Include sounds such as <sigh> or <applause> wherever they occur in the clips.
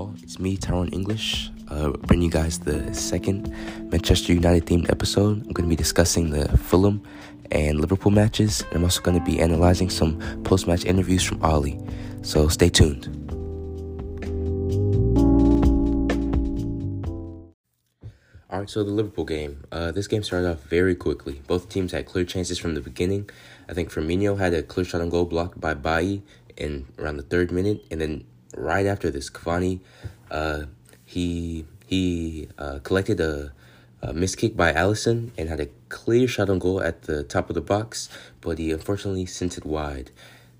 all. It's me, Tyrone English, uh, bringing you guys the second Manchester United themed episode. I'm going to be discussing the Fulham and Liverpool matches, and I'm also going to be analyzing some post match interviews from Ollie. So stay tuned. All right, so the Liverpool game. Uh, this game started off very quickly. Both teams had clear chances from the beginning. I think Firmino had a clear shot on goal blocked by Bailly in around the third minute, and then right after this, Cavani, uh, he he uh, collected a, a kick by Alisson and had a clear shot on goal at the top of the box, but he unfortunately sent it wide.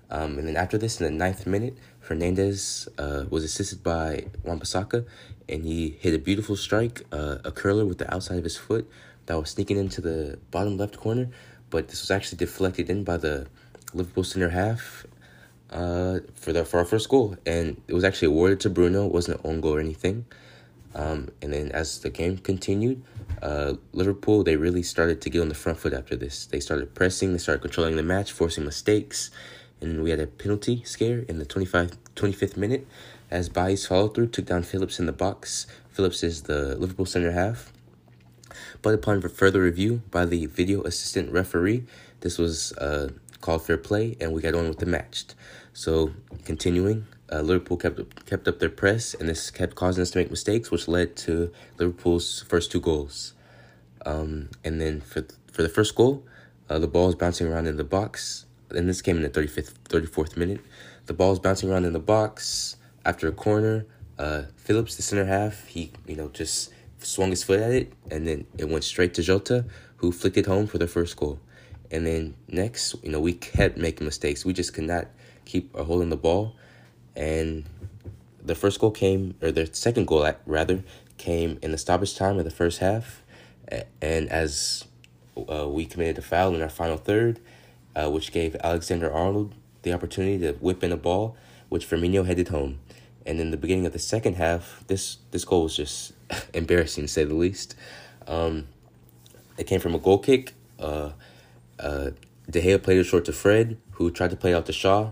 Um, and then after this, in the ninth minute, Fernandes uh, was assisted by Wan-Bissaka, and he hit a beautiful strike, uh, a curler with the outside of his foot that was sneaking into the bottom left corner, but this was actually deflected in by the Liverpool center half, uh, for the for our first goal, and it was actually awarded to Bruno. It wasn't an own goal or anything. Um, and then as the game continued, uh, Liverpool they really started to get on the front foot after this. They started pressing, they started controlling the match, forcing mistakes, and we had a penalty scare in the 25, 25th minute as Bailly's follow through took down Phillips in the box. Phillips is the Liverpool center half. But upon further review by the video assistant referee, this was uh, called fair play, and we got on with the match. So continuing, uh, Liverpool kept kept up their press, and this kept causing us to make mistakes, which led to Liverpool's first two goals. Um, and then for for the first goal, uh, the ball was bouncing around in the box, and this came in the thirty fifth, thirty fourth minute. The ball was bouncing around in the box after a corner. Uh, Phillips, the center half, he you know just swung his foot at it, and then it went straight to Jota, who flicked it home for the first goal. And then next, you know, we kept making mistakes. We just could not keep a hold on the ball. And the first goal came, or the second goal, rather, came in the stoppage time of the first half. And as uh, we committed a foul in our final third, uh, which gave Alexander Arnold the opportunity to whip in a ball, which Firmino headed home. And in the beginning of the second half, this this goal was just <laughs> embarrassing to say the least. Um, it came from a goal kick. Uh, uh, De Gea played it short to Fred, who tried to play out to Shaw,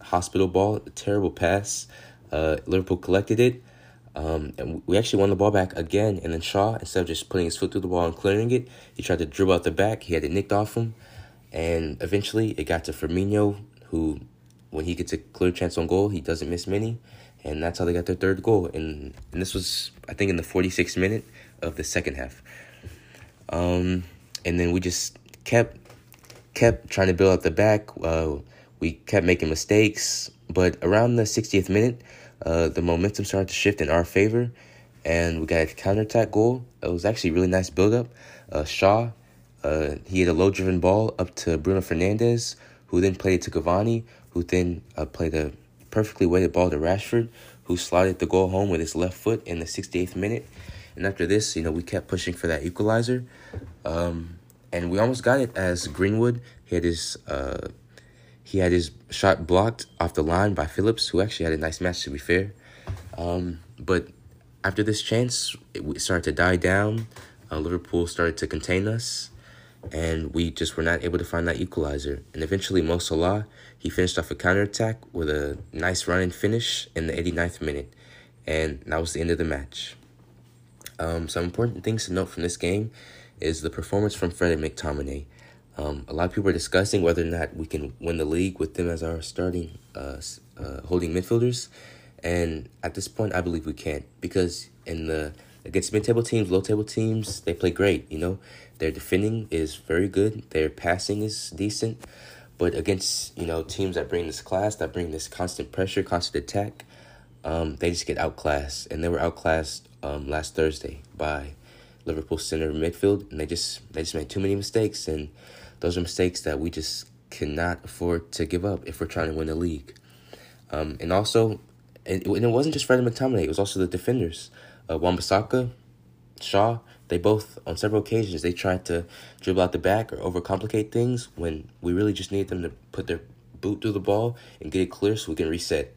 hospital ball, terrible pass. Uh, Liverpool collected it. Um, and we actually won the ball back again. And then Shaw, instead of just putting his foot through the ball and clearing it, he tried to dribble out the back. He had it nicked off him. And eventually it got to Firmino, who, when he gets a clear chance on goal, he doesn't miss many. And that's how they got their third goal. And, and this was, I think, in the 46th minute of the second half. Um, and then we just kept kept trying to build up the back. Uh, we kept making mistakes, but around the 60th minute, uh, the momentum started to shift in our favor, and we got a counterattack goal. It was actually a really nice build up. Uh, Shaw, uh, he had a low driven ball up to Bruno Fernandes, who then played it to Cavani, who then uh, played a perfectly weighted ball to Rashford, who slotted the goal home with his left foot in the 68th minute. And after this, you know, we kept pushing for that equalizer. Um, and we almost got it as Greenwood had his uh, he had his shot blocked off the line by Phillips, who actually had a nice match to be fair. Um, but after this chance, it started to die down. Uh, Liverpool started to contain us, and we just were not able to find that equalizer. And eventually, Mo Salah he finished off a counter attack with a nice run and finish in the 89th minute, and that was the end of the match. Um, some important things to note from this game is the performance from Fred and McTominay. Um, a lot of people are discussing whether or not we can win the league with them as our starting uh, uh, holding midfielders, and at this point, I believe we can because in the against mid-table teams, low-table teams, they play great. You know, their defending is very good, their passing is decent, but against you know teams that bring this class, that bring this constant pressure, constant attack, um, they just get outclassed, and they were outclassed um, last Thursday by Liverpool center midfield, and they just they just made too many mistakes, and those are mistakes that we just cannot afford to give up if we're trying to win the league. Um, and also, and it, and it wasn't just Fred McTominay; it was also the defenders, uh, Wan-Bissaka, Shaw. They both, on several occasions, they tried to dribble out the back or overcomplicate things when we really just need them to put their boot through the ball and get it clear so we can reset.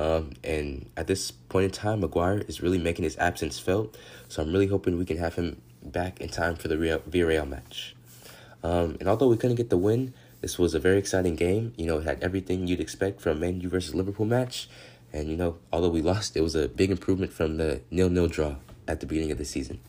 Um, and at this point in time, Maguire is really making his absence felt. So I'm really hoping we can have him back in time for the Real, Villarreal match. Um, and although we couldn't get the win, this was a very exciting game. You know, it had everything you'd expect from Man U versus Liverpool match. And you know, although we lost, it was a big improvement from the nil-nil draw at the beginning of the season.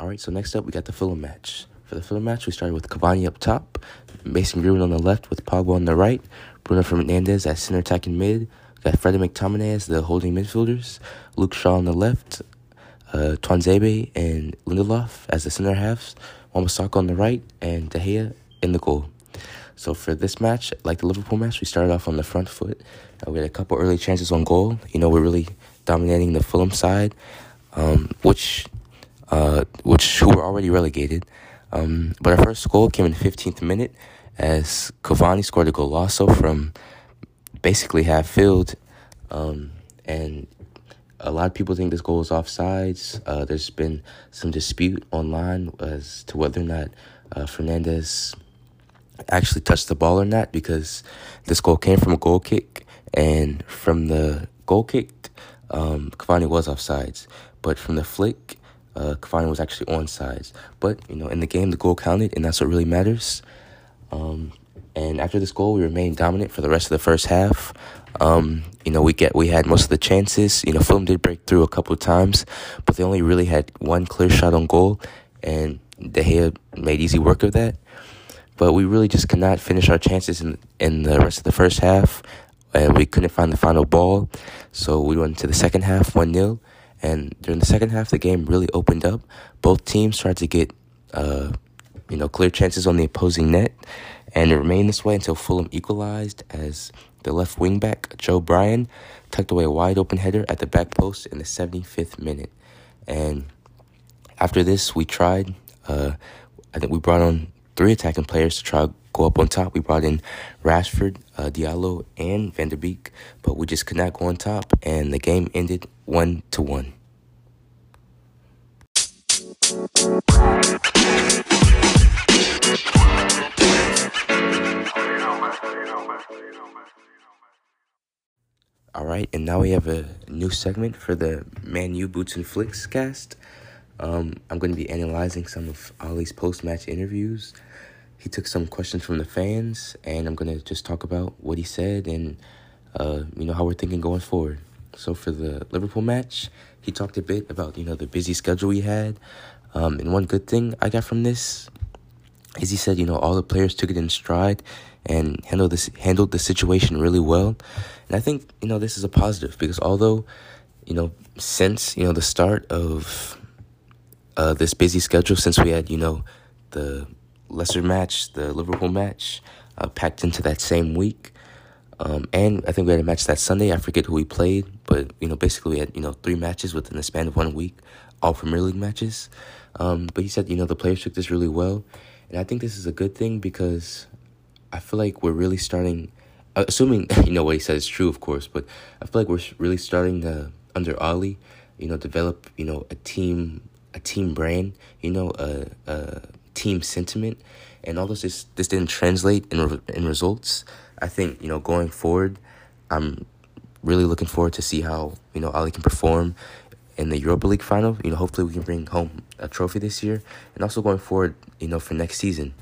All right, so next up we got the Fulham match. For the Fulham match, we started with Cavani up top, Mason Greenwood on the left with Pogba on the right, Bruno Fernandes at center attacking mid, we got Freddie McTominay as the holding midfielders, Luke Shaw on the left, uh, Tuanzebe and Lindelof as the center halves, Wan-Bissaka on the right, and De Gea in the goal. So for this match, like the Liverpool match, we started off on the front foot. Uh, we had a couple early chances on goal. You know, we're really dominating the Fulham side, um, which uh, which who <laughs> were already relegated. Um, but our first goal came in the 15th minute as Cavani scored a goal also from basically half field. Um, and a lot of people think this goal is offsides. Uh, there's been some dispute online as to whether or not uh, Fernandes actually touched the ball or not because this goal came from a goal kick. And from the goal kick, um, Cavani was offsides. But from the flick, uh, was actually on sides. But, you know, in the game, the goal counted, and that's what really matters. Um, and after this goal, we remained dominant for the rest of the first half. Um, you know, we get we had most of the chances. You know, Fulham did break through a couple of times, but they only really had one clear shot on goal, and De Gea made easy work of that. But we really just could not finish our chances in in the rest of the first half, and we couldn't find the final ball. So we went into the second half one 0 and during the second half, the game really opened up. Both teams tried to get, uh, you know, clear chances on the opposing net, and it remained this way until Fulham equalized as the left wingback Joe Bryan tucked away a wide open header at the back post in the 75th minute. And after this, we tried. Uh, I think we brought on three attacking players to try go up on top. We brought in Rashford, uh, Diallo, and Van der Beek, but we just could not go on top, and the game ended one to one. All right, and now we have a new segment for the Man U Boots and Flicks cast. Um, I'm going to be analyzing some of Ollie's post match interviews he took some questions from the fans, and I'm gonna just talk about what he said and uh, you know how we're thinking going forward. So for the Liverpool match, he talked a bit about you know the busy schedule we had, um, and one good thing I got from this is he said you know all the players took it in stride and handled this handled the situation really well, and I think you know this is a positive because although you know since you know the start of uh, this busy schedule, since we had you know the Leicester match, the Liverpool match, uh, packed into that same week. Um, and I think we had a match that Sunday. I forget who we played, but you know, basically we had you know three matches within the span of one week, all Premier League matches. Um, but he said you know the players took this really well, and I think this is a good thing because I feel like we're really starting, uh, assuming <laughs> you know what he said is true, of course. But I feel like we're really starting to under Ollie, you know, develop you know a team a team brand, you know, a, a team sentiment, and although this this didn't translate in in results, I think you know going forward, I'm really looking forward to see how you know Ali can perform in the Europa League final. You know, hopefully we can bring home a trophy this year, and also going forward, you know, for next season.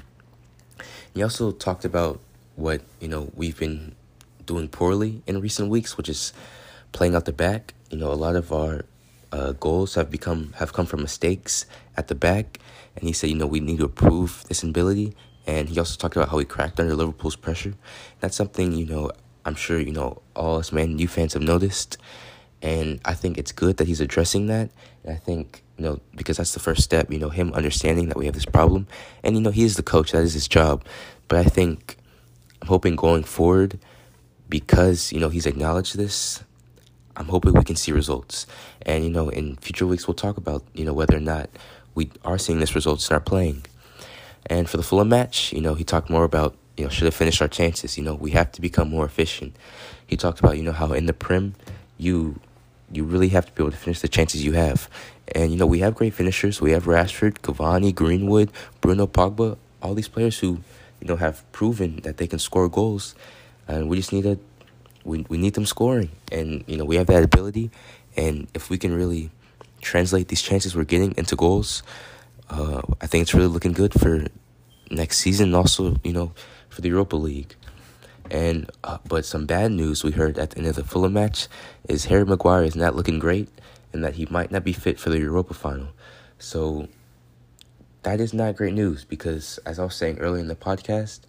He also talked about what you know we've been doing poorly in recent weeks, which is playing out the back. You know, a lot of our uh, goals have become have come from mistakes at the back, and he said, you know, we need to improve this ability. And he also talked about how he cracked under Liverpool's pressure. That's something you know I'm sure you know all us Man U fans have noticed, and I think it's good that he's addressing that. And I think you know because that's the first step. You know, him understanding that we have this problem, and you know he is the coach. That is his job. But I think I'm hoping going forward, because you know he's acknowledged this I'm hoping we can see results. And, you know, in future weeks, we'll talk about, you know, whether or not we are seeing this results in our playing. And for the Fulham match, you know, he talked more about, you know, should have finished our chances. You know, we have to become more efficient. He talked about, you know, how in the Prem, you you really have to be able to finish the chances you have. And, you know, we have great finishers. We have Rashford, Cavani, Greenwood, Bruno Pogba, all these players who, you know, have proven that they can score goals. And we just need to we, we need them scoring and you know we have that ability and if we can really translate these chances we're getting into goals, uh, I think it's really looking good for next season. Also, you know, for the Europa League. And uh, but some bad news we heard at the end of the Fulham match is Harry Maguire is not looking great, and that he might not be fit for the Europa final. So that is not great news because, as I was saying earlier in the podcast,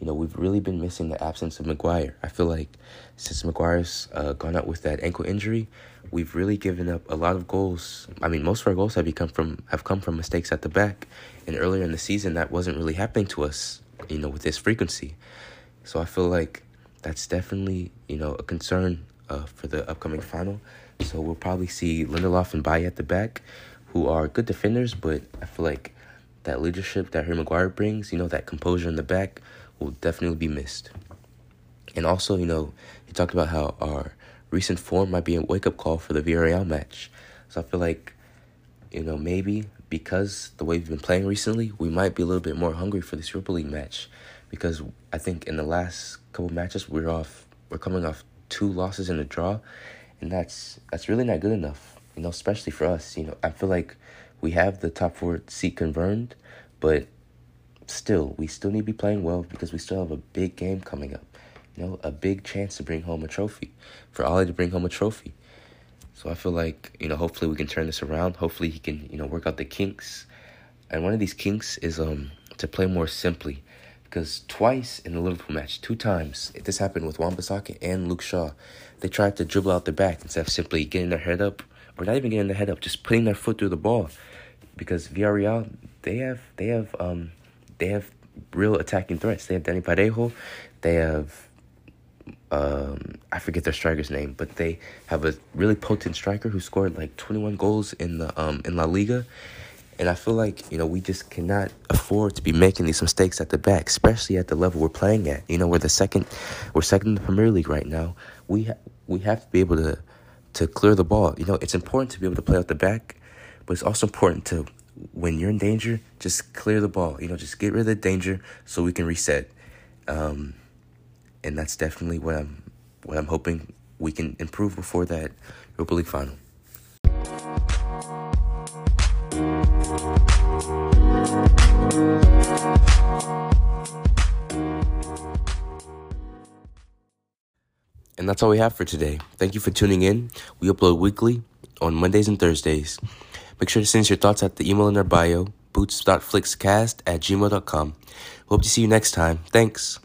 you know we've really been missing the absence of Maguire. I feel like since Maguire's uh, gone out with that ankle injury, we've really given up a lot of goals. I mean, most of our goals have become from have come from mistakes at the back, and earlier in the season that wasn't really happening to us. You know, with this frequency. So I feel like that's definitely, you know, a concern uh, for the upcoming final. So we'll probably see Lindelof and Bailly at the back, who are good defenders, but I feel like that leadership that Harry Maguire brings, you know, that composure in the back will definitely be missed. And also, you know, he talked about how our recent form might be a wake up call for the Villarreal match. So I feel like, you know, maybe because the way we've been playing recently, we might be a little bit more hungry for this Europa League match because I think in the last couple matches we're off we're coming off two losses and a draw and that's that's really not good enough you know especially for us you know I feel like we have the top four seat confirmed but still we still need to be playing well because we still have a big game coming up. You know a big chance to bring home a trophy for Ollie to bring home a trophy. So I feel like you know hopefully we can turn this around. Hopefully he can you know work out the kinks. And one of these kinks is um to play more simply. Because twice in the Liverpool match, two times, this happened with Wan-Bissaka and Luke Shaw. They tried to dribble out their back instead of simply getting their head up, or not even getting their head up, just putting their foot through the ball. Because Villarreal, they have they have um they have real attacking threats. They have Dani Parejo, they have um I forget their striker's name, but they have a really potent striker who scored like 21 goals in the um in La Liga and I feel like, you know, we just cannot afford to be making these mistakes at the back, especially at the level we're playing at. You know, we're the second, we're second in the Premier League right now. We ha- we have to be able to to clear the ball. You know, it's important to be able to play out the back, but it's also important to when you're in danger, just clear the ball. You know, just get rid of the danger so we can reset. Um, and that's definitely what I'm what I'm hoping we can improve before that Europa League final. And that's all we have for today. Thank you for tuning in. We upload weekly on Mondays and Thursdays. Make sure to send us your thoughts at the email in our bio, boots.flixcast at gmail.com. Hope to see you next time. Thanks.